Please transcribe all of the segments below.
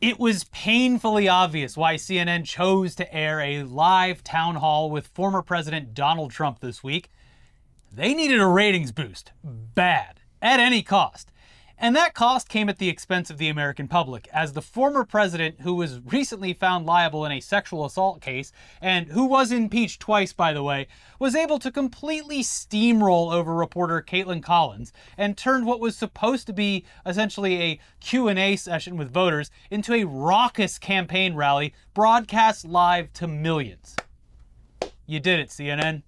It was painfully obvious why CNN chose to air a live town hall with former President Donald Trump this week. They needed a ratings boost. Bad. At any cost. And that cost came at the expense of the American public, as the former president, who was recently found liable in a sexual assault case, and who was impeached twice, by the way, was able to completely steamroll over reporter Kaitlan Collins and turned what was supposed to be essentially a Q&A session with voters into a raucous campaign rally broadcast live to millions. You did it, CNN.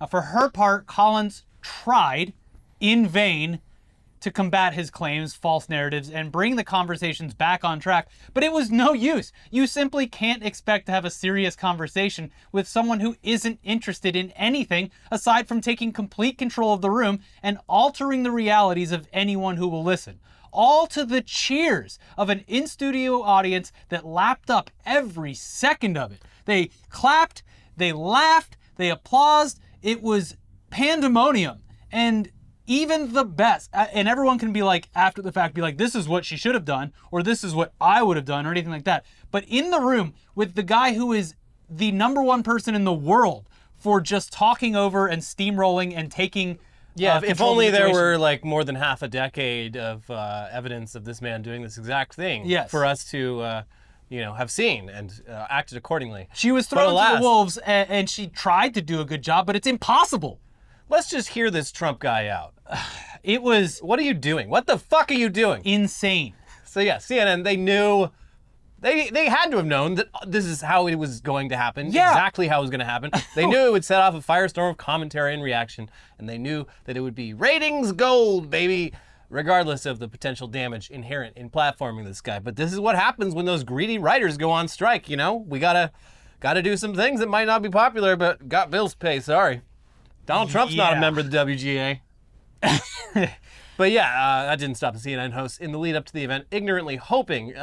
Now, for her part, Collins tried, in vain, to combat his claims, false narratives, and bring the conversations back on track, but it was no use. You simply can't expect to have a serious conversation with someone who isn't interested in anything aside from taking complete control of the room and altering the realities of anyone who will listen. All to the cheers of an in studio audience that lapped up every second of it. They clapped, they laughed, they applauded. It was pandemonium. And even the best, and everyone can be like, after the fact, be like, this is what she should have done, or this is what I would have done, or anything like that. But in the room with the guy who is the number one person in the world for just talking over and steamrolling and taking. Yeah, uh, if, if control of the only there were like more than half a decade of uh, evidence of this man doing this exact thing Yes. for us to, uh, you know, have seen and uh, acted accordingly. She was thrown to alas- the wolves, and, and she tried to do a good job, but it's impossible. Let's just hear this Trump guy out. It was What are you doing? What the fuck are you doing? insane. So yeah, CNN they knew they they had to have known that this is how it was going to happen. Yeah. Exactly how it was going to happen. They knew it would set off a firestorm of commentary and reaction, and they knew that it would be ratings gold, baby, regardless of the potential damage inherent in platforming this guy. But this is what happens when those greedy writers go on strike, you know? We got to got to do some things that might not be popular but got bills to pay, sorry. Donald Trump's not a Yeah. member of the WGA. But yeah, uh, that didn't stop the CNN hosts in the lead up to the event, ignorantly hoping,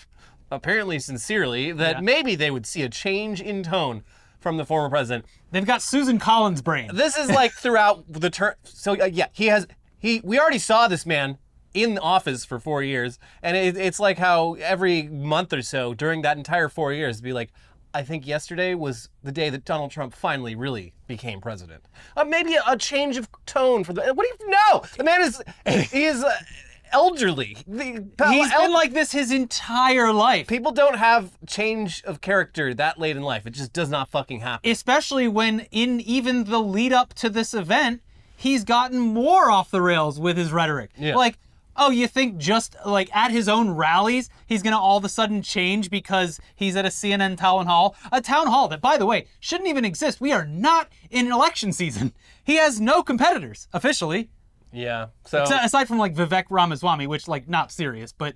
apparently sincerely, that Yeah. maybe they would see a change in tone from the former president. They've got Susan Collins' brain. This is like throughout the term. So uh, yeah, he has he. We already saw this man in office for four years, and it, it's like how every month or so during that entire four years, be like. I think yesterday was the day that Donald Trump finally really became president. Uh, maybe a, a change of tone for the. What do you know? The man is he is uh, elderly. The, He's el- been like this his entire life. people don't have change of character that late in life. It just does not fucking happen. especially when in even the lead up to this event, he's gotten more off the rails with his rhetoric. Yeah. Like, oh, you think just like at his own rallies, he's gonna all of a sudden change because he's at a CNN town hall? A town hall that, by the way, shouldn't even exist. We are not in election season. He has no competitors officially, yeah. So Asi- aside from like Vivek Ramaswamy, which like not serious, but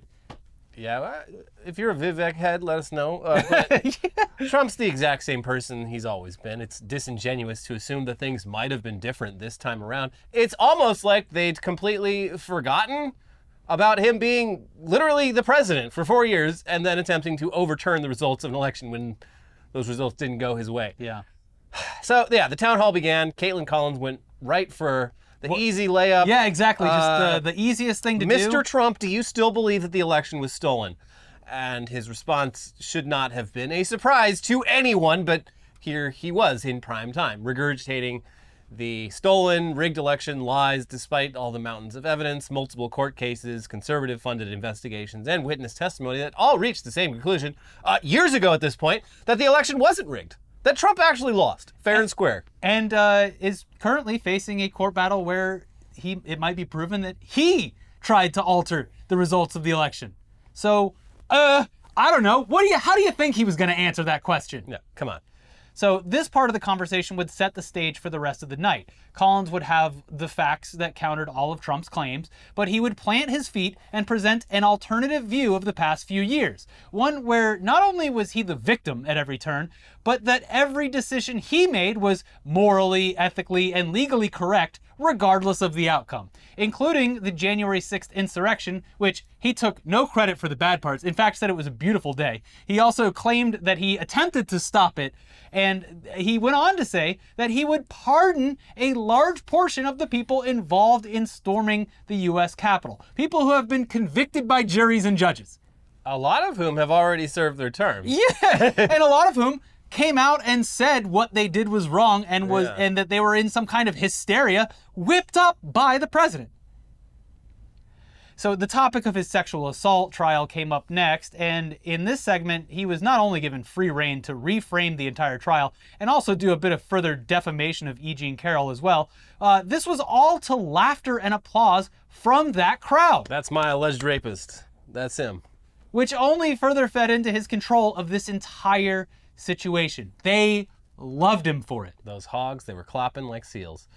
Yeah, if you're a Vivek head, let us know. Uh, but Trump's the exact same person he's always been. It's disingenuous to assume that things might have been different this time around. It's almost like they'd completely forgotten about him being literally the president for four years and then attempting to overturn the results of an election when those results didn't go his way. yeah. So, yeah, the town hall began. Kaitlan Collins went right for the easy layup. Yeah, exactly. Just Uh, the, the easiest thing to Mr. do. Mr. Trump, do you still believe that the election was stolen? And his response should not have been a surprise to anyone, but here he was in prime time, regurgitating the stolen, rigged election lies despite all the mountains of evidence, multiple court cases, conservative funded investigations, and witness testimony that all reached the same conclusion uh, years ago at this point that the election wasn't rigged, that Trump actually lost, fair and square. and uh, is currently facing a court battle where he it might be proven that he tried to alter the results of the election. So, uh, I don't know. What do you? How do you think he was going to answer that question? Yeah, come on. So this part of the conversation would set the stage for the rest of the night. Collins would have the facts that countered all of Trump's claims, but he would plant his feet and present an alternative view of the past few years. One where not only was he the victim at every turn, but that every decision he made was morally, ethically, and legally correct regardless of the outcome, including the January 6th insurrection, which he took no credit for the bad parts. In fact, said it was a beautiful day. He also claimed that he attempted to stop it, and he went on to say that he would pardon a large portion of the people involved in storming the U.S. Capitol, people who have been convicted by juries and judges. A lot of whom have already served their term. Yeah, and a lot of whom came out and said what they did was wrong and was Yeah. and that they were in some kind of hysteria whipped up by the president. So the topic of his sexual assault trial came up next, and in this segment, he was not only given free reign to reframe the entire trial and also do a bit of further defamation of E. Jean Carroll as well. Uh, this was all to laughter and applause from that crowd That's my alleged rapist. That's him. which only further fed into his control of this entire situation. They loved him for it. Those hogs, they were clapping like seals.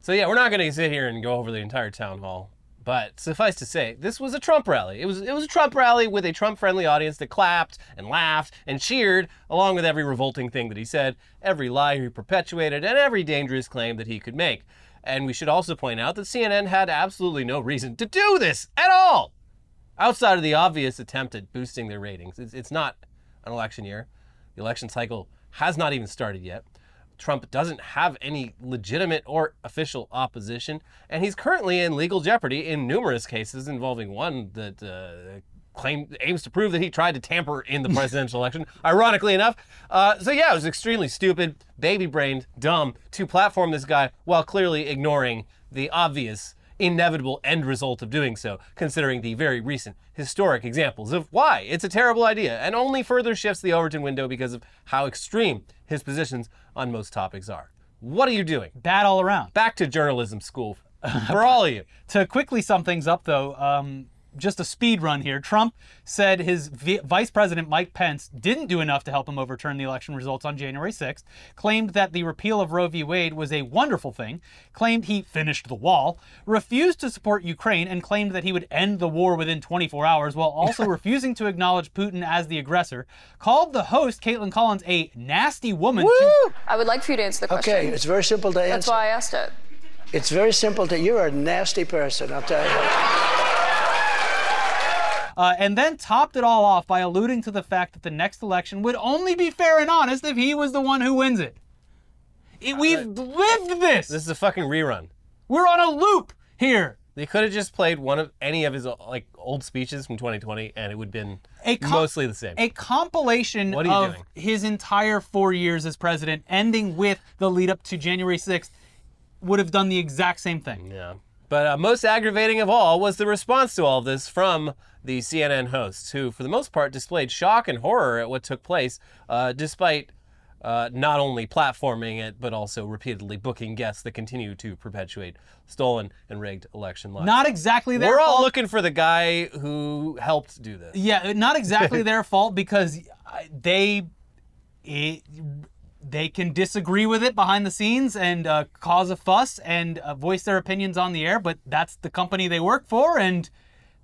So yeah, we're not going to sit here and go over the entire town hall. But suffice to say, this was a Trump rally. It was it was a Trump rally with a Trump-friendly audience that clapped and laughed and cheered, along with every revolting thing that he said, every lie he perpetuated, and every dangerous claim that he could make. And we should also point out that CNN had absolutely no reason to do this at all, outside of the obvious attempt at boosting their ratings. It's, it's not an election year. The election cycle has not even started yet. Trump doesn't have any legitimate or official opposition, and he's currently in legal jeopardy in numerous cases involving one that uh, claim aims to prove that he tried to tamper in the presidential election. Ironically enough, uh, so yeah, it was extremely stupid, baby-brained, dumb to platform this guy while clearly ignoring the obvious inevitable end result of doing so, considering the very recent historic examples of why it's a terrible idea and only further shifts the Overton window because of how extreme his positions on most topics are. What are you doing? Bad all around. Back to journalism school for all of you. To quickly sum things up, though, um, just a speed run here. Trump said his v- Vice President Mike Pence didn't do enough to help him overturn the election results on January 6th, claimed that the repeal of Roe v. Wade was a wonderful thing, claimed he finished the wall, refused to support Ukraine, and claimed that he would end the war within 24 hours while also refusing to acknowledge Putin as the aggressor, called the host, Kaitlan Collins, a nasty woman. to- I would like for you to answer the question. Okay, it's very simple to answer. That's why I asked it. It's very simple to. You're a nasty person, I'll tell you. Uh, and then topped it all off by alluding to the fact that the next election would only be fair and honest if he was the one who wins it. It- we've lived this. This is a fucking rerun. We're on a loop here. They could have just played one of any of his uh, like old speeches from 2020, and it would have been A com- mostly the same. A compilation What are you of doing? his entire four years as president, ending with the lead up to January 6th, would have done the exact same thing. Yeah. But uh, most aggravating of all was the response to all this from the CNN hosts, who, for the most part, displayed shock and horror at what took place, uh, despite uh, not only platforming it, but also repeatedly booking guests that continue to perpetuate stolen and rigged election lies. Not exactly their We're all fault. looking for the guy who helped do this. Yeah, not exactly their fault because uh, they it, they can disagree with it behind the scenes and uh, cause a fuss and uh, voice their opinions on the air, but that's the company they work for and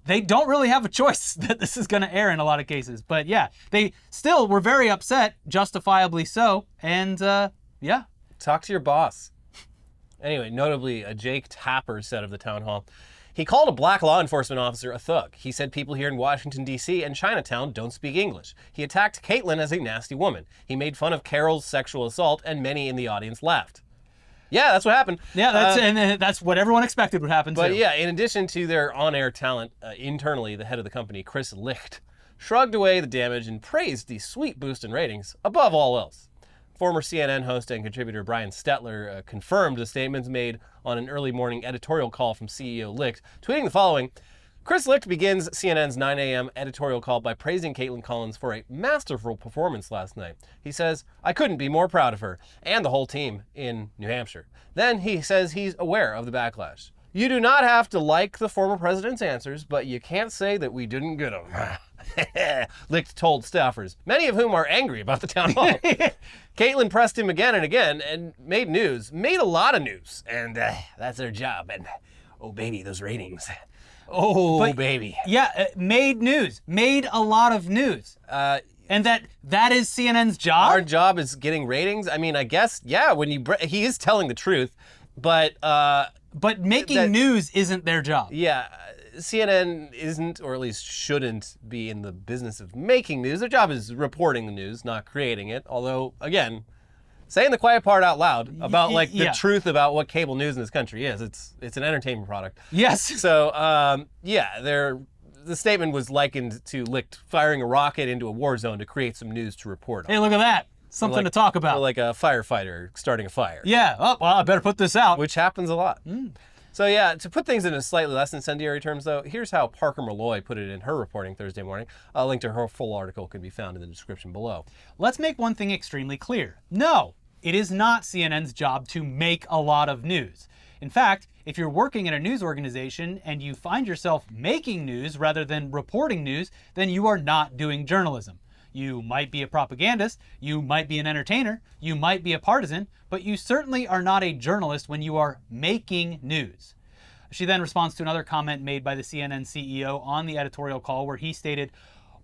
they don't really have a choice that this is going to air in a lot of cases. But yeah, they still were very upset, justifiably so, and uh, yeah. Talk to your boss. Anyway, notably, a Jake Tapper said of the town hall, he called a black law enforcement officer a thug. He said people here in Washington, D.C. and Chinatown don't speak English. He attacked Kaitlan as a nasty woman. He made fun of Carroll's sexual assault, and many in the audience laughed. Yeah, that's what happened. Yeah, that's Uh, and that's what everyone expected would happen but too. yeah, in addition to their on-air talent, uh, internally, the head of the company, Chris Licht, shrugged away the damage and praised the sweet boost in ratings above all else. Former CNN host and contributor Brian Stelter uh, confirmed the statements made on an early morning editorial call from CEO Licht, tweeting the following. Chris Licht begins CNN's 9 a.m. editorial call by praising Kaitlan Collins for a masterful performance last night. He says, I couldn't be more proud of her and the whole team in New Hampshire. Then he says he's aware of the backlash. You do not have to like the former president's answers, but you can't say that we didn't get them. Licht told staffers, many of whom are angry about the town hall. Kaitlan pressed him again and again and made news, made a lot of news, and uh, that's their job. And oh, baby, those ratings. Oh, But- baby. Yeah, uh, made news, made a lot of news, Uh, and that that is CNN's job. our job is getting ratings. I mean, I guess, yeah, when you, bre- he is telling the truth, but uh, But making That- news isn't their job. yeah, CNN isn't, or at least shouldn't be in the business of making news. Their job is reporting the news, not creating it. Although, again, saying the quiet part out loud about like the yeah. truth about what cable news in this country is, it's it's an entertainment product. Yes. So, um, yeah, they're the statement was likened to Licht firing a rocket into a war zone to create some news to report on. Hey, look at that. Something Like- to talk about. like a firefighter starting a fire. yeah. Oh, well, I better put this out. which happens a lot. Mm. So yeah, to put things into slightly less incendiary terms, though, here's how Parker Molloy put it in her reporting Thursday morning. A link to her full article can be found in the description below. Let's make one thing extremely clear. No, it is not CNN's job to make a lot of news. In fact, if you're working in a news organization and you find yourself making news rather than reporting news, then you are not doing journalism. You might be a propagandist, you might be an entertainer, you might be a partisan, but you certainly are not a journalist when you are making news. She then responds to another comment made by the CNN CEO on the editorial call where he stated,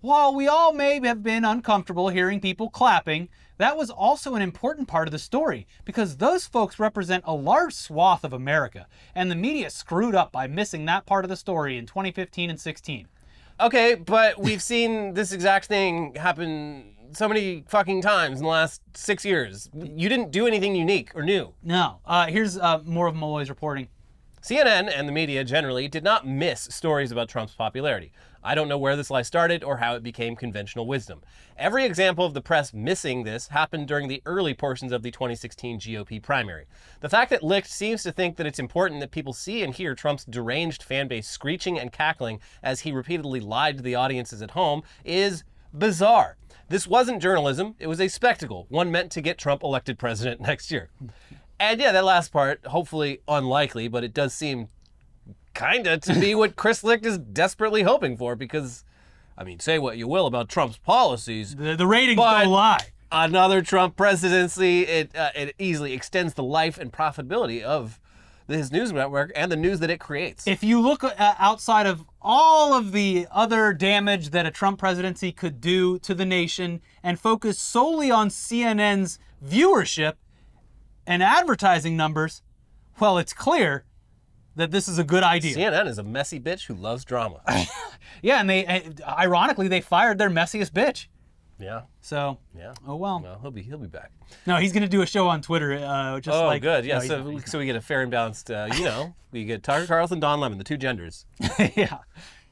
While we all may have been uncomfortable hearing people clapping, that was also an important part of the story because those folks represent a large swath of America, and the media screwed up by missing that part of the story in 2015 and 16. Okay, but we've seen this exact thing happen so many fucking times in the last six years. You didn't do anything unique or new. No, uh, here's uh, more of Molloy's reporting. CNN and the media generally did not miss stories about Trump's popularity. I don't know where this lie started or how it became conventional wisdom. Every example of the press missing this happened during the early portions of the 2016 GOP primary. The fact that Licht seems to think that it's important that people see and hear Trump's deranged fan base screeching and cackling as he repeatedly lied to the audiences at home is bizarre. This wasn't journalism, it was a spectacle, one meant to get Trump elected president next year. And yeah, that last part, hopefully unlikely, but it does seem kinda to be what Chris Licht is desperately hoping for because, I mean, say what you will about Trump's policies, The, the ratings But- don't lie. another Trump presidency, it uh, it easily extends the life and profitability of his news network and the news that it creates. if you look uh, outside of all of the other damage that a Trump presidency could do to the nation and focus solely on CNN's viewership and advertising numbers, well, it's clear that this is a good idea. CNN is a messy bitch who loves drama. Yeah, and they uh, ironically they fired their messiest bitch. yeah, So, yeah. oh well. Well, he'll be he'll be back. No, he's gonna do a show on Twitter. Uh, just Oh, like good. Yeah. no, so, not. so we get a fair and balanced. Uh, you know, we get Tucker Carlson, Don Lemon, the two genders. yeah.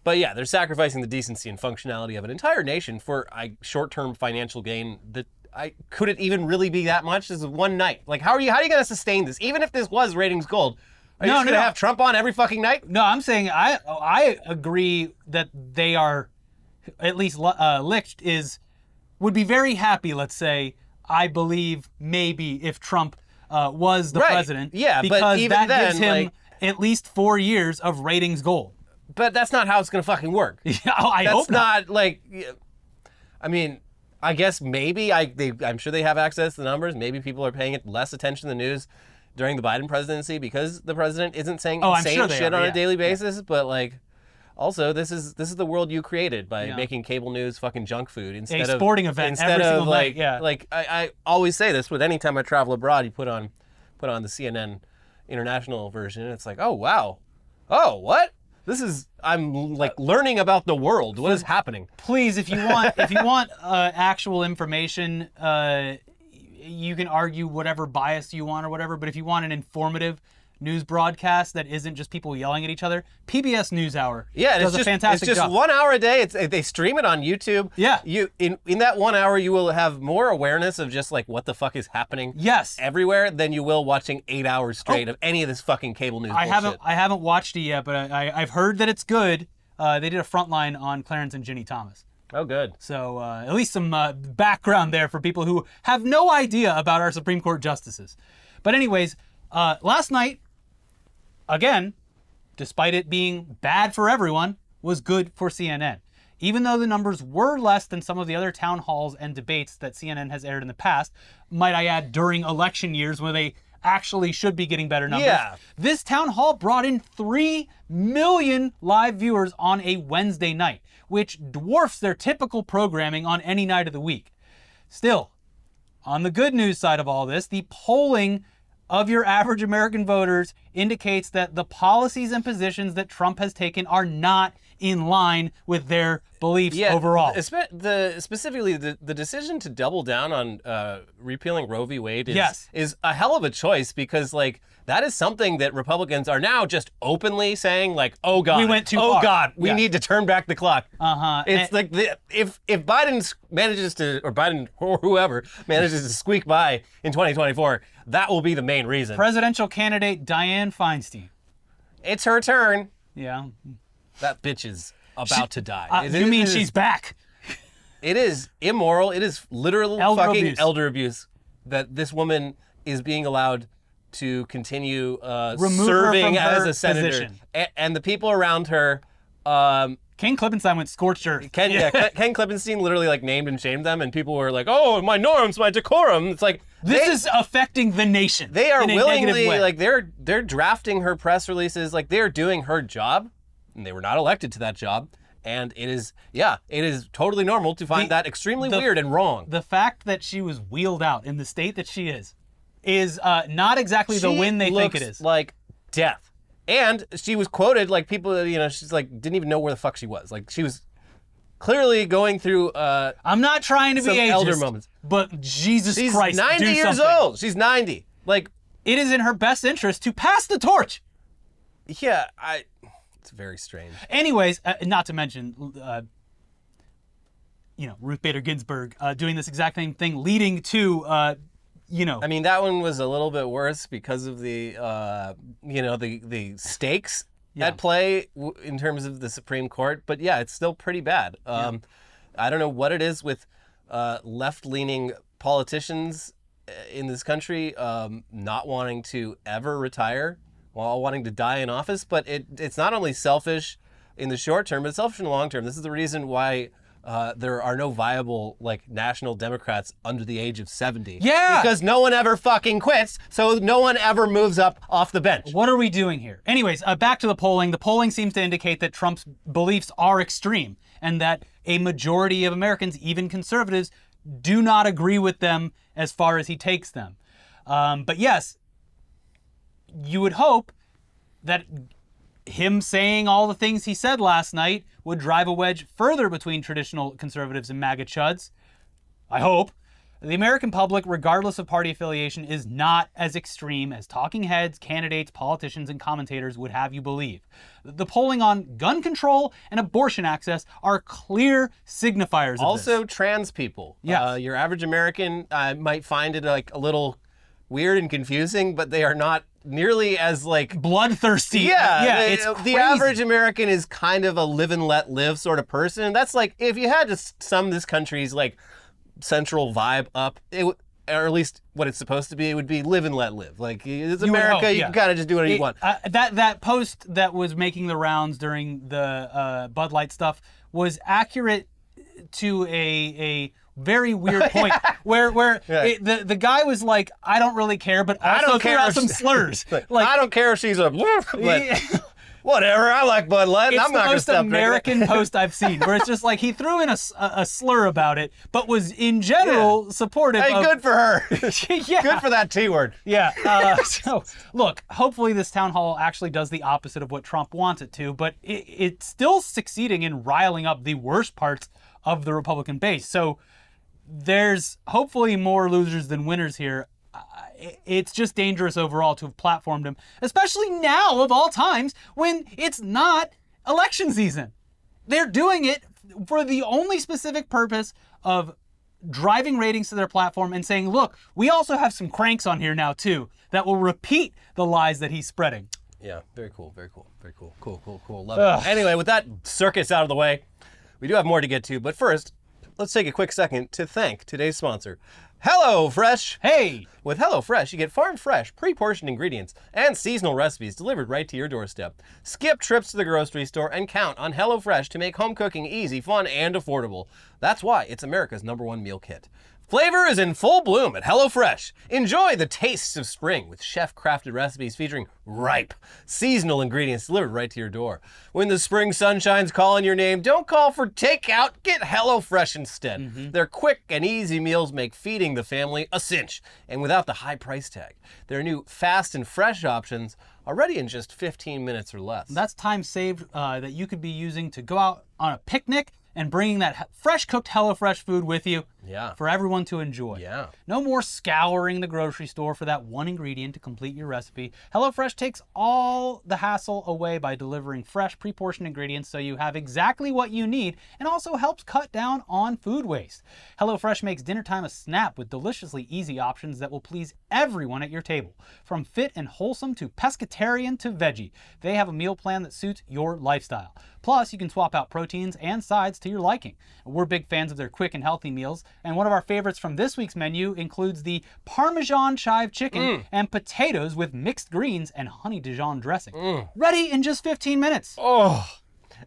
But yeah, they're sacrificing the decency and functionality of an entire nation for I, short-term financial gain. That I could it even really be that much? This is one night. Like, how are you? How are you going to sustain this? Even if this was ratings gold, are you No, just no, going to no. have Trump on every fucking night? No, I'm saying I I agree that they are at least uh, Licht is would be very happy. Let's say I believe maybe if Trump uh, was the Right. president, Yeah, but because even that then, gives him like- at least four years of ratings gold. But that's not how it's going to fucking work. Yeah, I That's hope not. not like. I mean, I guess maybe I they I'm sure they have access to the numbers. Maybe people are paying it less attention to the news during the Biden presidency because the president isn't saying Oh, insane sure shit are, on yeah. a daily basis. But like, also this is this is the world you created by Yeah. making cable news fucking junk food instead of sporting event Instead of single night, like yeah. like I, I always say this, but anytime I travel abroad, you put on put on the CNN international version, and it's like, oh wow, oh what. This is I'm like learning about the world. What is happening? Please, if you want, if you want uh, actual information, uh, you can argue whatever bias you want or whatever. But if you want an informative news broadcast that isn't just people yelling at each other, PBS NewsHour Yeah, does it's just a fantastic it's just job. one hour a day. It's they stream it on YouTube. Yeah. you in in that one hour you will have more awareness of just like what the fuck is happening yes, everywhere than you will watching eight hours straight of any of this fucking cable news. Oh. I bullshit. haven't I haven't watched it yet, but I, I, I've heard that it's good. Uh, they did a frontline on Clarence and Ginny Thomas. Oh, good. So uh, at least some uh, background there for people who have no idea about our Supreme Court justices. But anyways, uh, last night, again, despite it being bad for everyone, was good for CNN. Even though the numbers were less than some of the other town halls and debates that CNN has aired in the past, might I add, during election years when they actually should be getting better numbers. Yeah. This town hall brought in 3 million live viewers on a Wednesday night, which dwarfs their typical programming on any night of the week. Still, on the good news side of all this, the polling of your average American voters indicates that the policies and positions that Trump has taken are not in line with their beliefs yeah, overall. espe- the specifically the, the decision to double down on uh, repealing Roe v. Wade is Yes. is a hell of a choice because like that is something that Republicans are now just openly saying like, oh god, We went too oh far." god, we Yeah. need to turn back the clock. Uh-huh. It's And- like the, if if Biden manages to or Biden or whoever manages to squeak by in 2024, that will be the main reason. Presidential candidate Dianne Feinstein. it's her turn. Yeah. That bitch is about to die. Uh, It- you it mean is- she's back? It is immoral. It is literal Elder fucking abuse. elder abuse that this woman is being allowed to continue uh, serving as a senator. A- and the people around her. Um, King Klippenstein went scorched earth. Ken, yeah. Ken, Ken Klippenstein literally like named and shamed them, and people were like, "Oh, my norms, my decorum." It's like This they, is affecting the nation. they are willingly like they're they're drafting her press releases, like they're doing her job, and they were not elected to that job. And it is, yeah, it is totally normal to find The- that extremely the- weird and wrong. the fact that she was wheeled out in the state that she is is uh, not exactly the She win they think it looks is. Like death. And she was quoted like people, you know, she's like didn't even know where the fuck she was. Like she was clearly going through. uh I'm not trying to be some ageist, elder moments. but Jesus She's Christ, 90 do years something. old. She's 90. Like, It is in her best interest to pass the torch. yeah, I. It's very strange. Anyways, uh, not to mention, uh, you know, Ruth Bader Ginsburg uh, doing this exact same thing, leading to, uh, you know, I mean, that one was a little bit worse because of the, uh, you know, the the stakes Yeah. at play w- in terms of the Supreme Court. But yeah, it's still pretty bad. Um, I don't know what it is with uh, left-leaning politicians uh, in this country um, not wanting to ever retire while wanting to die in office. But it it's not only selfish in the short term, but it's selfish in the long term. This is the reason why. Uh, there are no viable like national Democrats under the age of 70. Yeah. Because no one ever fucking quits, so no one ever moves up off the bench. What are we doing here? Anyways, uh, back to the polling. The polling seems to indicate that Trump's beliefs are extreme and that a majority of Americans, even conservatives, do not agree with them as far as he takes them. Um, but yes, you would hope that him saying all the things he said last night would drive a wedge further between traditional conservatives and MAGA chuds. I hope. The American public, regardless of party affiliation, is not as extreme as talking heads, candidates, politicians, and commentators would have you believe. The polling on gun control and abortion access are clear signifiers of Also, trans people. Yes. Uh, your average American uh, might find it like a little weird and confusing, but they are not nearly as like. bloodthirsty. Yeah, yeah, it's the average American is kind of a live and let live sort of person. That's like if you had to sum this country's like central vibe up, it would, or at least what it's supposed to be, it would be live and let live. Like it's You America, hope, you yeah. can kind of just do whatever you want. uh, that that post that was making the rounds during the uh, Bud Light stuff was accurate to a a very weird point where where Yeah. it, the the guy was like, I don't really care, but I don't threw care out if some slurs. Like, I don't care if she's a, whatever. I like Bud Light. it's I'm the not gonna most drinking. American post I've seen, where it's just like he threw in a, a slur about it, but was in general supportive. Hey, of, good for her. yeah, good for that T word. Yeah. Uh, so, look, hopefully this town hall actually does the opposite of what Trump wants it to, but it, it's still succeeding in riling up the worst parts of the Republican base. So there's hopefully more losers than winners here. Uh, It's just dangerous overall to have platformed him, especially now of all times when it's not election season. They're doing it for the only specific purpose of driving ratings to their platform and saying, look, we also have some cranks on here now too that will repeat the lies that he's spreading. Yeah, very cool, very cool, very cool, cool, cool, cool. Love it. Anyway, with that circus out of the way, we do have more to get to, but first, let's take a quick second to thank today's sponsor, Hello Fresh. Hey, With HelloFresh, you get farm fresh, pre portioned ingredients and seasonal recipes delivered right to your doorstep. Skip trips to the grocery store and count on HelloFresh to make home cooking easy, fun, and affordable. That's why it's America's number one meal kit. Flavor is in full bloom at HelloFresh. Enjoy the tastes of spring with chef crafted recipes featuring ripe, seasonal ingredients delivered right to your door. When the spring sunshine's calling your name, don't call for takeout, get HelloFresh instead. Their quick and easy meals make feeding the family a cinch, and without the high price tag. Their new fast and fresh options are ready in just 15 minutes or less. That's time saved uh, that you could be using to go out on a picnic and bringing that fresh cooked HelloFresh food with you Yeah. for everyone to enjoy. Yeah. No more scouring the grocery store for that one ingredient to complete your recipe. HelloFresh takes all the hassle away by delivering fresh, pre portioned ingredients so you have exactly what you need and also helps cut down on food waste. HelloFresh makes dinner time a snap with deliciously easy options that will please everyone at your table. From fit and wholesome to pescatarian to veggie, they have a meal plan that suits your lifestyle. Plus, you can swap out proteins and sides to your liking. We're big fans of their quick and healthy meals, and one of our favorites from this week's menu includes the Parmesan chive chicken and potatoes with mixed greens and honey Dijon dressing. Ready in just 15 minutes. Oh,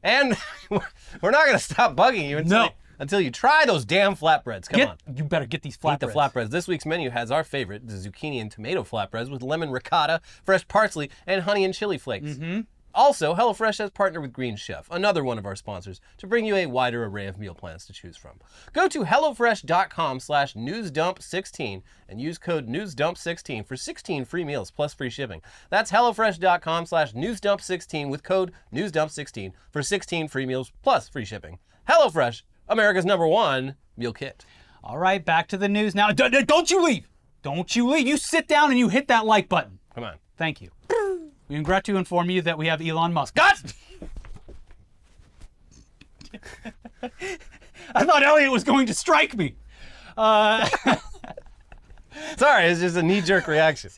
and we're not going to stop bugging you until, No. you, until you try those damn flatbreads. Come Get, on. you better get these flatbreads. Eat the flatbreads. This week's menu has our favorite, the zucchini and tomato flatbreads with lemon ricotta, fresh parsley, and honey and chili flakes. Mm-hmm. Also, HelloFresh has partnered with Green Chef, another one of our sponsors, to bring you a wider array of meal plans to choose from. Go to HelloFresh.com slash NewsDump16 and use code NewsDump16 for 16 free meals plus free shipping. That's HelloFresh.com slash NewsDump16 with code NewsDump16 for 16 free meals plus free shipping. HelloFresh, America's number one meal kit. All right, back to the news now. Don't you leave. Don't you leave. You sit down and you hit that like button. Come on. Thank you. We regret to inform you that we have Elon Musk. God! I thought Elliot was going to strike me. Uh, Sorry, it's just a knee-jerk reaction.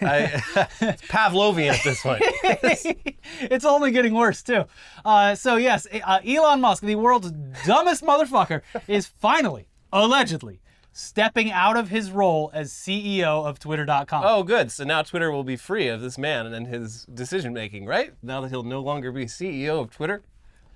I, it's Pavlovian at this point. it's only getting worse too. Uh, so yes, uh, Elon Musk, the world's dumbest motherfucker, is finally, allegedly, stepping out of his role as CEO of Twitter.com. Oh, good. So now Twitter will be free of this man and his decision making, right? Now that he'll no longer be CEO of Twitter.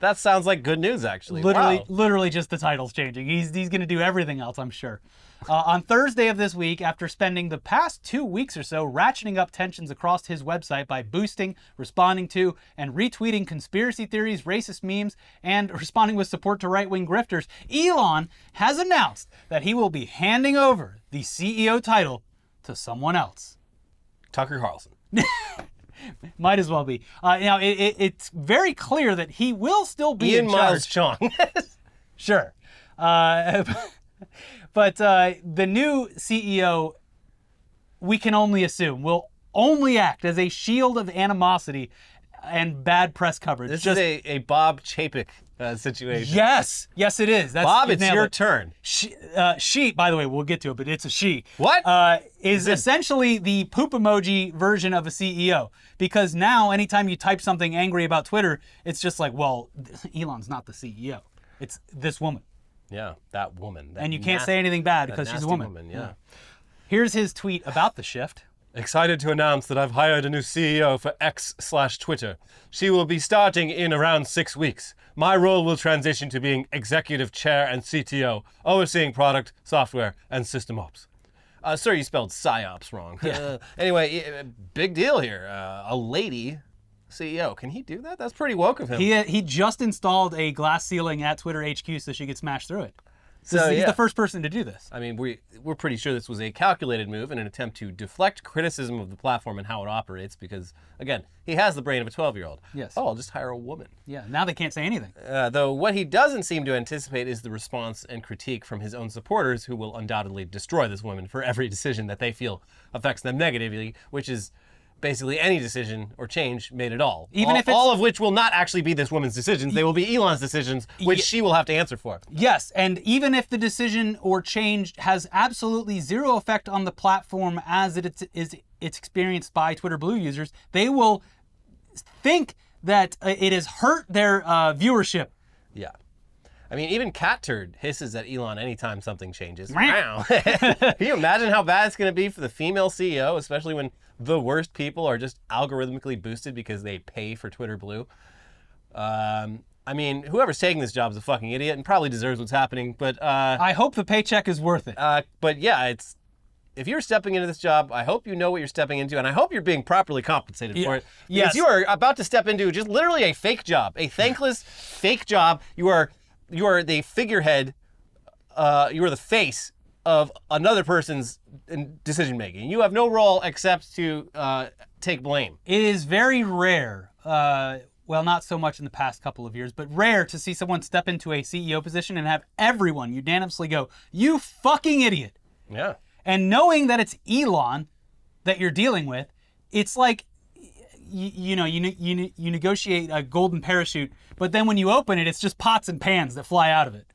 That sounds like good news, actually. literally, Wow. literally just the title's changing. He's he's going to do everything else, I'm sure. Uh, on Thursday of this week, after spending the past two weeks or so ratcheting up tensions across his website by boosting, responding to, and retweeting conspiracy theories, racist memes, and responding with support to right wing grifters, Elon has announced that he will be handing over the CEO title to someone else. Tucker Carlson. Might as well be. Uh, now, it, it, it's very clear that he will still be Ian in Miles charge. Cheong. Sure. Uh, but uh, the new CEO, we can only assume, will only act as a shield of animosity and bad press coverage. this Just- is a, a Bob Chapek uh, situation. yes, yes, it is. That's, Bob, it's your it. turn. She, uh, she, by the way, we'll get to it, but it's a she. What? Uh, is essentially the poop emoji version of a CEO. Because now, anytime you type something angry about Twitter, it's just like, well, Elon's not the CEO. It's this woman. Yeah, that woman. that And you can't say anything bad because she's a nasty woman. yeah. Here's his tweet about the shift. Excited to announce that I've hired a new CEO for X slash Twitter. She will be starting in around six weeks. My role will transition to being executive chair and CTO, overseeing product, software, and system ops. Uh, sir, you spelled psyops wrong. Uh, anyway, big deal here. Uh, a lady CEO. Can he do that? That's pretty woke of him. He he just installed a glass ceiling at Twitter HQ so she could smash through it. This So, he's yeah. the first person to do this. I mean, we we're pretty sure this was a calculated move in an attempt to deflect criticism of the platform and how it operates. Because again, he has the brain of a 12-year-old. Yes. Oh, I'll just hire a woman. Yeah. Now they can't say anything. Uh, though what he doesn't seem to anticipate is the response and critique from his own supporters, who will undoubtedly destroy this woman for every decision that they feel affects them negatively, which is basically any decision or change made at all. Even all, if all of which will not actually be this woman's decisions; they will be Elon's decisions, which Ye- she will have to answer for. Yes, and even if the decision or change has absolutely zero effect on the platform as it is, is it's experienced by Twitter Blue users, they will think that uh, it has hurt their uh, viewership. Yeah. I mean, even Cat Turd hisses at Elon anytime something changes. Wow. Can you imagine how bad it's going to be for the female CEO, especially when the worst people are just algorithmically boosted because they pay for Twitter Blue? Um, I mean, whoever's taking this job is a fucking idiot and probably deserves what's happening. But uh, I hope the paycheck is worth it. uh, but yeah, it's if you're stepping into this job, I hope you know what you're stepping into, and I hope you're being properly compensated Yeah. for it. Yes. You are about to step into just literally a fake job, a thankless fake job. You are you are the figurehead. Uh, you are the face of another person's decision making. You have no role except to uh, take blame. It is very rare, uh, well, not so much in the past couple of years, but rare to see someone step into a CEO position and have everyone unanimously go, You fucking idiot. Yeah. And knowing that it's Elon that you're dealing with, it's like, you, you know you, you you negotiate a golden parachute, but then when you open it, it's just pots and pans that fly out of it.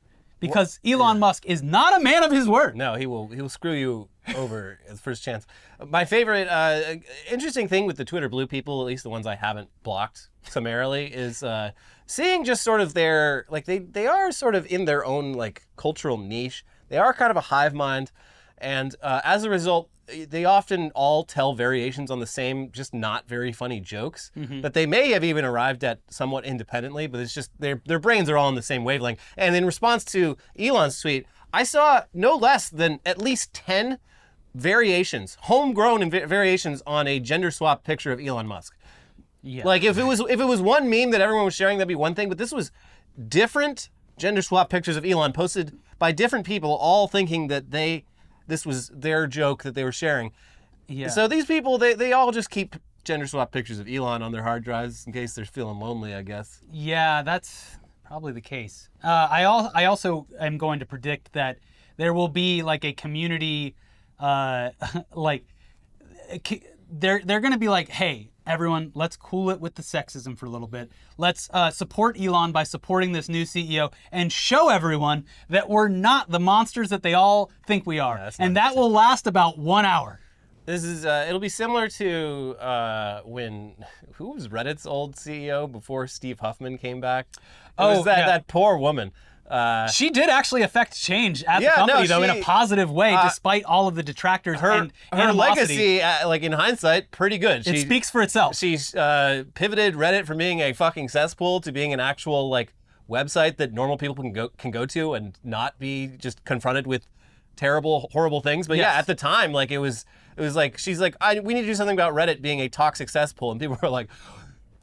Because Elon Musk is not a man of his word. No, he will. He will screw you over at first chance. My favorite, uh, interesting thing with the Twitter blue people, at least the ones I haven't blocked summarily, is uh, seeing just sort of their like they they are sort of in their own like cultural niche. They are kind of a hive mind, and uh, as a result, they often all tell variations on the same, just not very funny jokes mm-hmm. that they may have even arrived at somewhat independently, but it's just their their brains are all on the same wavelength. And in response to Elon's tweet, I saw no less than at least ten variations, homegrown variations on a gender swap picture of Elon Musk. Yeah. Like if it was if it was one meme that everyone was sharing, that'd be one thing. But this was different gender swap pictures of Elon posted by different people, all thinking that they this was their joke that they were sharing. yeah. So these people, they, they all just keep gender swap pictures of Elon on their hard drives in case they're feeling lonely, I guess. Yeah, that's probably the case. Uh, I al- I also am going to predict that there will be like a community, uh, like c- they're they're going to be like, hey, everyone, let's cool it with the sexism for a little bit. Let's uh, support Elon by supporting this new CEO and show everyone that we're not the monsters that they all think we are. that's and that will last about one hour. This is uh, it'll be similar to uh, when who was Reddit's old CEO before Steve Huffman came back. It Oh, was that yeah. that poor woman. Uh, She did actually affect change at Yeah, the no, company, though, in a positive way, uh, despite all of the detractors her and her animosity. legacy, uh, like in hindsight, pretty good. It speaks for itself. she's uh, pivoted Reddit from being a fucking cesspool to being an actual like website that normal people can go can go to and not be just confronted with terrible, horrible things. But yeah, at the time, like it was it was like she's like, I, we need to do something about Reddit being a toxic cesspool, and people were like,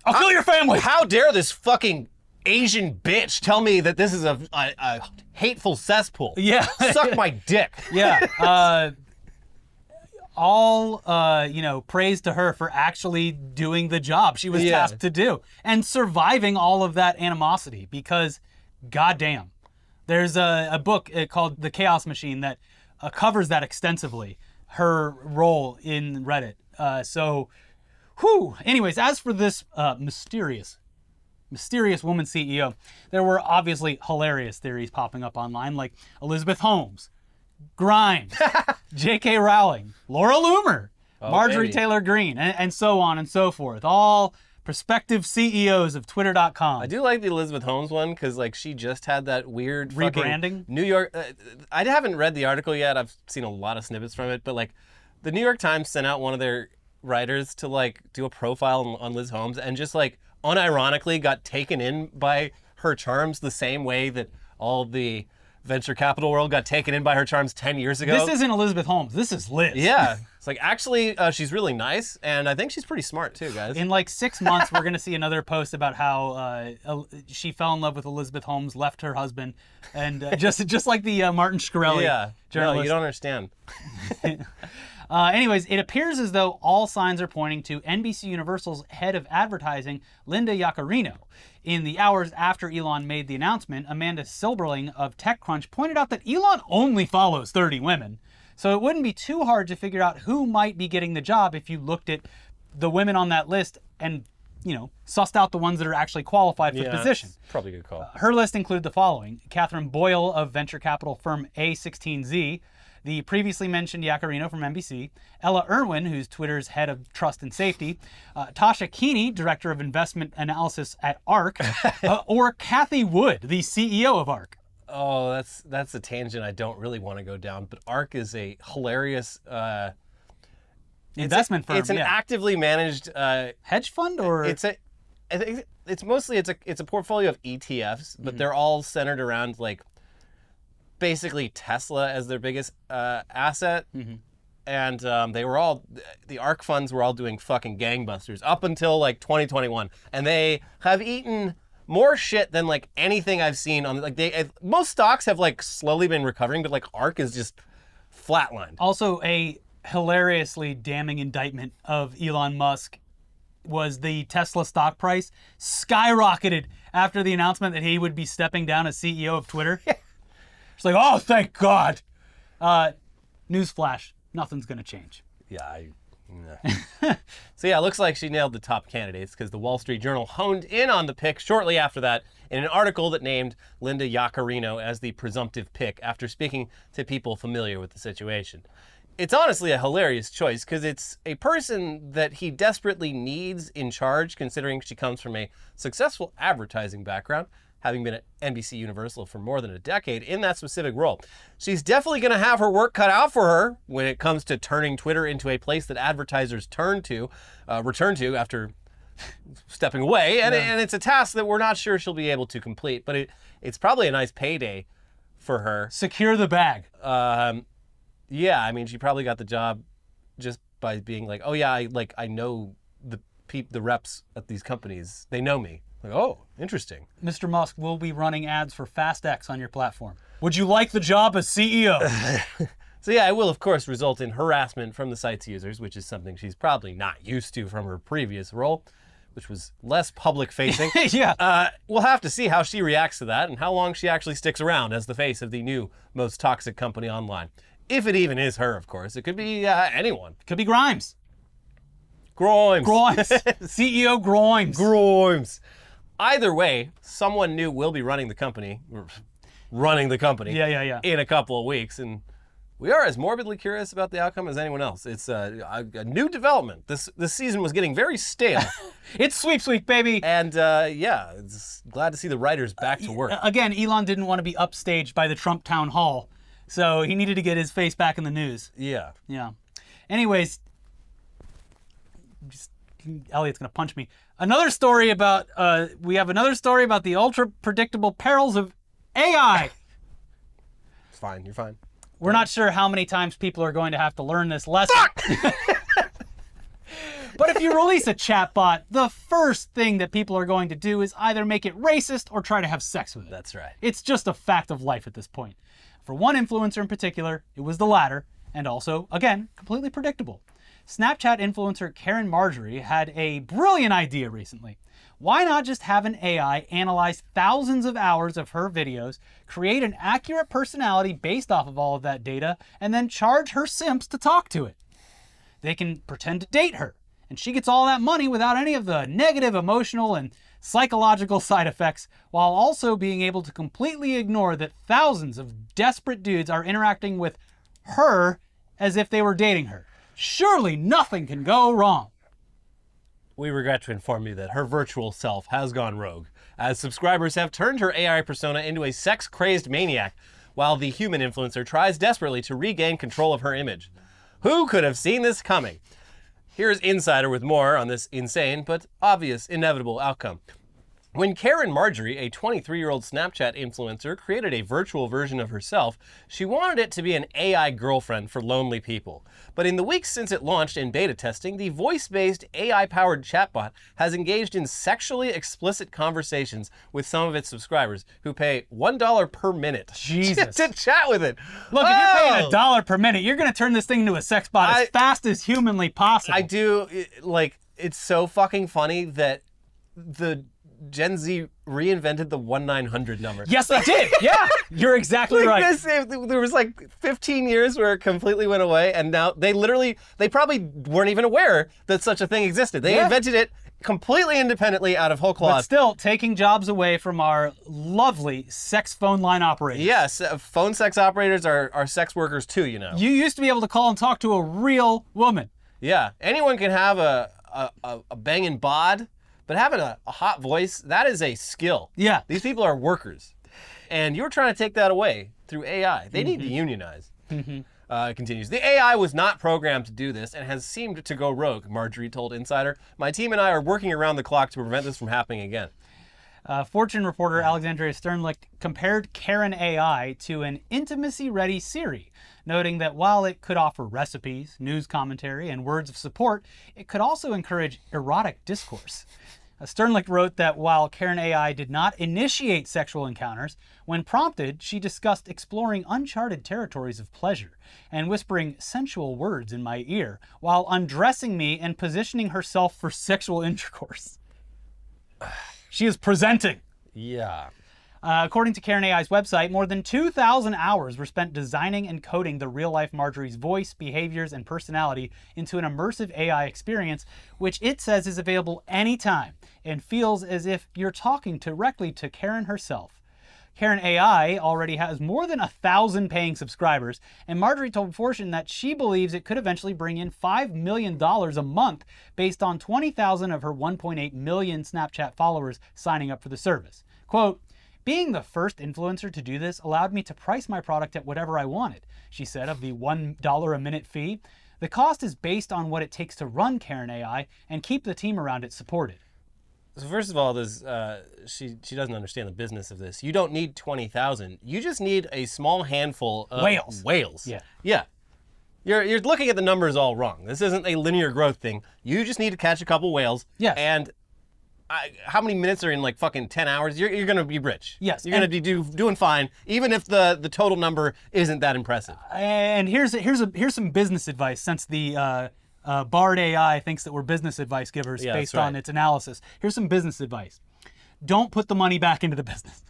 I'll kill your family. How dare this fucking Asian bitch tell me that this is a, a, a hateful cesspool? Yeah. Suck my dick. yeah. Uh, all uh, you know, praise to her for actually doing the job she was Yeah. tasked to do and surviving all of that animosity. Because, goddamn, there's a, a book uh, called The Chaos Machine that uh, covers that extensively. Her role in Reddit. Uh, so, whew. Anyways, as for this uh, mysterious mysterious woman CEO, there were obviously hilarious theories popping up online, like Elizabeth Holmes, Grimes, J.K. Rowling, Laura Loomer, Marjorie baby. Taylor Greene, and, and so on and so forth. All prospective CEOs of Twitter.com. I do like the Elizabeth Holmes one because like she just had that weird Rebranding? New York. Uh, I haven't read the article yet. I've seen a lot of snippets from it, but like the New York Times sent out one of their writers to like do a profile on Liz Holmes and just like unironically got taken in by her charms the same way that all the venture capital world got taken in by her charms 10 years ago. This isn't Elizabeth Holmes. This is Liz. yeah. It's like actually uh, she's really nice and I think she's pretty smart too, guys. In like six months, we're gonna see another post about how uh, El- she fell in love with Elizabeth Holmes, left her husband, and uh, just just like the uh, Martin Shkreli yeah. No, you don't understand. Uh, anyways, it appears as though all signs are pointing to NBC Universal's head of advertising, Linda Yaccarino. In the hours after Elon made the announcement, Amanda Silberling of TechCrunch pointed out that Elon only follows 30 women. So it wouldn't be too hard to figure out who might be getting the job if you looked at the women on that list and, you know, sussed out the ones that are actually qualified for the position. Probably a good call. Her list included the following Katherine Boyle of venture capital firm A16Z, the previously mentioned Yaccarino from NBC, Ella Irwin, who's Twitter's head of trust and safety, uh, Tasha Keeney, director of investment analysis at ARK, uh, or Cathie Wood, the CEO of ARK. Oh, that's that's a tangent I don't really want to go down. But ARK is a hilarious uh, Investment firm. It's an yeah. actively managed. Uh, hedge fund or it's a I think it's mostly it's a it's a portfolio of ETFs, but they're all centered around like basically Tesla as their biggest uh, asset. And um, they were all the ARK funds were all doing fucking gangbusters up until like 2021, and they have eaten more shit than like anything I've seen on like they most stocks have like slowly been recovering, but like ARK is just flatlined. Also, a hilariously damning indictment of Elon Musk was the Tesla stock price skyrocketed after the announcement that he would be stepping down as CEO of Twitter. It's like, oh, thank God. Uh, newsflash: nothing's gonna change. Yeah, I. nah. so yeah, it looks like she nailed the top candidates because the Wall Street Journal honed in on the pick shortly after that in an article that named Linda Yaccarino as the presumptive pick after speaking to people familiar with the situation. It's honestly a hilarious choice because it's a person that he desperately needs in charge, considering she comes from a successful advertising background, having been at NBC Universal for more than a decade in that specific role. She's definitely going to have her work cut out for her when it comes to turning Twitter into a place that advertisers turn to, uh, return to after stepping away, and, and it's a task that we're not sure she'll be able to complete. But it, it's probably a nice payday for her. Secure the bag. Um, yeah, I mean, she probably got the job just by being like, oh yeah, I like I know the peop the reps at these companies. They know me. Like, oh, interesting. Mr. Musk will be running ads for FastX on your platform. Would you like the job as CEO? So yeah, it will of course result in harassment from the site's users, which is something she's probably not used to from her previous role, which was less public facing. yeah. Uh, we'll have to see how she reacts to that and how long she actually sticks around as the face of the new most toxic company online. If it even is her, of course. It could be uh, anyone. Could be Grimes. Grimes. Grimes. CEO Grimes. Grimes. Either way, someone new will be running the company, running the company. Yeah, yeah, yeah. In a couple of weeks, and we are as morbidly curious about the outcome as anyone else. It's uh, a, a new development. This this season was getting very stale, It's sweeps week, baby. and uh, yeah, it's glad to see the writers back to work. Again, Elon didn't want to be upstaged by the Trump town hall, so he needed to get his face back in the news. Yeah. Yeah. Anyways, just, Elliot's gonna punch me. Another story about uh, we have another story about the ultra predictable perils of AI. It's fine. You're fine. We're not sure how many times people are going to have to learn this lesson. but if you release a chatbot, the first thing that people are going to do is either make it racist or try to have sex with it. That's right. It's just a fact of life at this point. For one influencer in particular, it was the latter, and also, again, completely predictable. Snapchat influencer Caryn Marjorie had a brilliant idea recently. Why not just have an AI analyze thousands of hours of her videos, create an accurate personality based off of all of that data, and then charge her simps to talk to it? They can pretend to date her, and she gets all that money without any of the negative emotional and psychological side effects, while also being able to completely ignore that thousands of desperate dudes are interacting with her as if they were dating her. Surely nothing can go wrong. We regret to inform you that her virtual self has gone rogue, as subscribers have turned her AI persona into a sex crazed maniac, while the human influencer tries desperately to regain control of her image. Who could have seen this coming? Here's Insider with more on this insane but obvious inevitable outcome. When Caryn Marjorie, a 23 year old Snapchat influencer, created a virtual version of herself, she wanted it to be an AI girlfriend for lonely people. But in the weeks since it launched in beta testing, the voice based AI powered chatbot has engaged in sexually explicit conversations with some of its subscribers who pay $1 per minute Jesus. to chat with it. Look, if you're paying Oh! a dollar per minute, you're going to turn this thing into a sex bot I- as fast as humanly possible. I do like it's so fucking funny that the Gen Z reinvented the one nine hundred number. Yes, they did. Yeah, you're exactly Like right. this, if there was like 15 years where it completely went away, and now they literally, they probably weren't even aware that such a thing existed. They Yeah. invented it completely independently out of whole cloth. But still taking jobs away from our lovely sex phone line operators. yes, uh, phone sex operators are, are sex workers too, you know. You used to be able to call and talk to a real woman. Yeah, anyone can have a, a, a, a banging bod, but having a, a hot voice, that is a skill. Yeah. These people are workers. And you're trying to take that away through AI. They need to Mm-hmm. unionize. Uh, it continues. The AI was not programmed to do this and has seemed to go rogue, Marjorie told Insider. My team and I are working around the clock to prevent this from happening again. Uh, Fortune reporter Alexandria Sternlicht compared Caryn AI to an intimacy ready Siri, noting that while it could offer recipes, news commentary, and words of support, it could also encourage erotic discourse. Uh, Sternlicht wrote that while Caryn AI did not initiate sexual encounters, when prompted, she discussed exploring uncharted territories of pleasure and whispering sensual words in my ear while undressing me and positioning herself for sexual intercourse. She is presenting. Yeah. Uh, according to Caryn AI's website, more than 2,000 hours were spent designing and coding the real life Marjorie's voice, behaviors, and personality into an immersive AI experience, which it says is available anytime and feels as if you're talking directly to Caryn herself. Caryn AI already has more than a thousand paying subscribers, and Marjorie told Fortune that she believes it could eventually bring in $5 million a month based on 20,000 of her 1.8 million Snapchat followers signing up for the service. Quote, being the first influencer to do this allowed me to price my product at whatever I wanted, she said of the $1 a minute fee. The cost is based on what it takes to run Caryn AI and keep the team around it supported. So first of all, there's, uh, she she doesn't understand the business of this. You don't need twenty thousand. You just need a small handful of Whales. Whales. Yeah. Yeah. You're you're looking at the numbers all wrong. This isn't a linear growth thing. You just need to catch a couple whales. Yes. And I, how many minutes are in like fucking ten hours? You're, you're gonna be rich. Yes, You're gonna be do, doing fine, even if the the total number isn't that impressive. And here's here's a here's some business advice since the uh, uh, Bard AI thinks that we're business advice givers Yeah, based that's on its analysis. Here's some business advice: Don't put the money back into the business.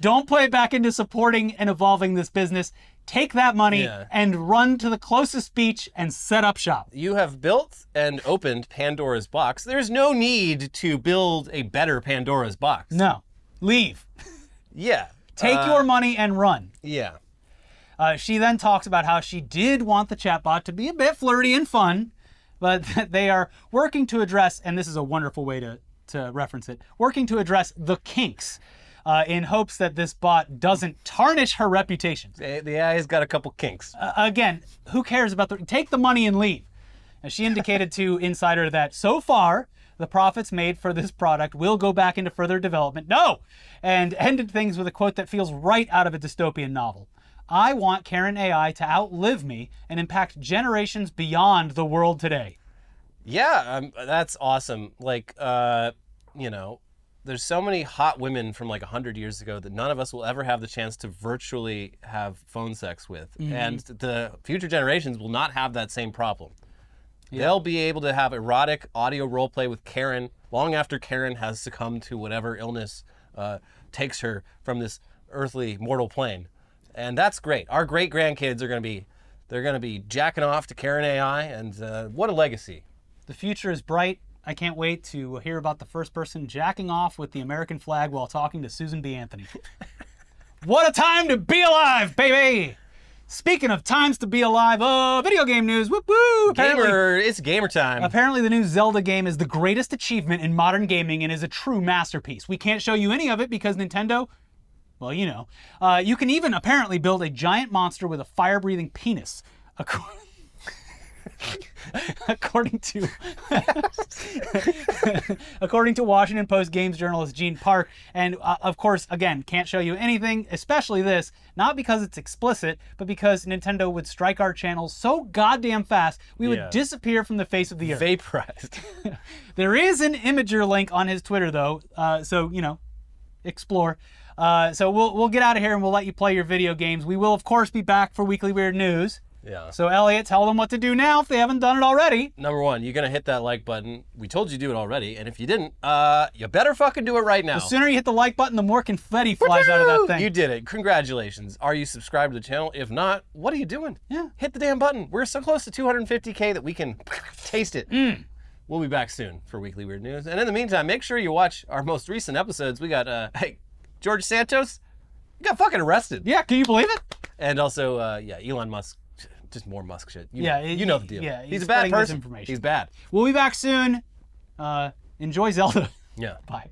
Don't put it back into supporting and evolving this business. Take that money Yeah. and run to the closest beach and set up shop. You have built and opened Pandora's box. There's no need to build a better Pandora's box. No, leave. Yeah. Take Uh, your money and run. Yeah. Uh, she then talks about how she did want the chatbot to be a bit flirty and fun, but they are working to address, and this is a wonderful way to, to reference it, working to address the kinks uh, in hopes that this bot doesn't tarnish her reputation. The the AI's got a couple kinks. Uh, again, who cares about the. Take the money and leave. And she indicated to Insider that so far, the profits made for this product will go back into further development. No! And ended things with a quote that feels right out of a dystopian novel. I want Caryn AI to outlive me and impact generations beyond the world today. Yeah, um, that's awesome. Like, uh, you know, there's so many hot women from like 100 years ago that none of us will ever have the chance to virtually have phone sex with. And the future generations will not have that same problem. They'll be able to have erotic audio role play with Caryn long after Caryn has succumbed to whatever illness uh, takes her from this earthly mortal plane. And that's great. Our great grandkids are going to be. They're going to be jacking off to Caryn AI, and uh, what a legacy. The future is bright. I can't wait to hear about the first person jacking off with the American flag while talking to Susan B. Anthony. what a time to be alive, baby! Speaking of times to be alive, oh, video game news. Whoop woo! Gamer, it's gamer time. apparently, the new Zelda game is the greatest achievement in modern gaming and is a true masterpiece. We can't show you any of it because Nintendo. Well, you know. Uh, you can even apparently build a giant monster with a fire breathing penis. Ac- According to according to Washington Post games journalist Gene Park, and uh, of course, again, can't show you anything, especially this, not because it's explicit, but because Nintendo would strike our channels so goddamn fast we would Yeah. disappear from the face of the earth. Vaporized. There is an Imgur link on his Twitter though, uh, so you know, explore. Uh, so we'll we'll get out of here and we'll let you play your video games. We will of course be back for weekly weird news. yeah. So Elliot, tell them what to do now if they haven't done it already. Number one, you're gonna hit that like button. We told you to do it already, and if you didn't, uh, you better fucking do it right now. The sooner you hit the like button, the more confetti flies out of that thing. You did it. Congratulations. Are you subscribed to the channel? If not, what are you doing? Yeah. Hit the damn button. We're so close to 250k that we can taste it. Mm. We'll be back soon for weekly weird news. And in the meantime, make sure you watch our most recent episodes. We got uh, hey, George Santos got fucking arrested. yeah, can you believe it? And also, uh, yeah, Elon Musk, just more Musk shit. You, Yeah, you know the deal. yeah, he's, he's a bad person. He's bad. We'll be back soon. Uh, enjoy Zelda. Yeah. Bye.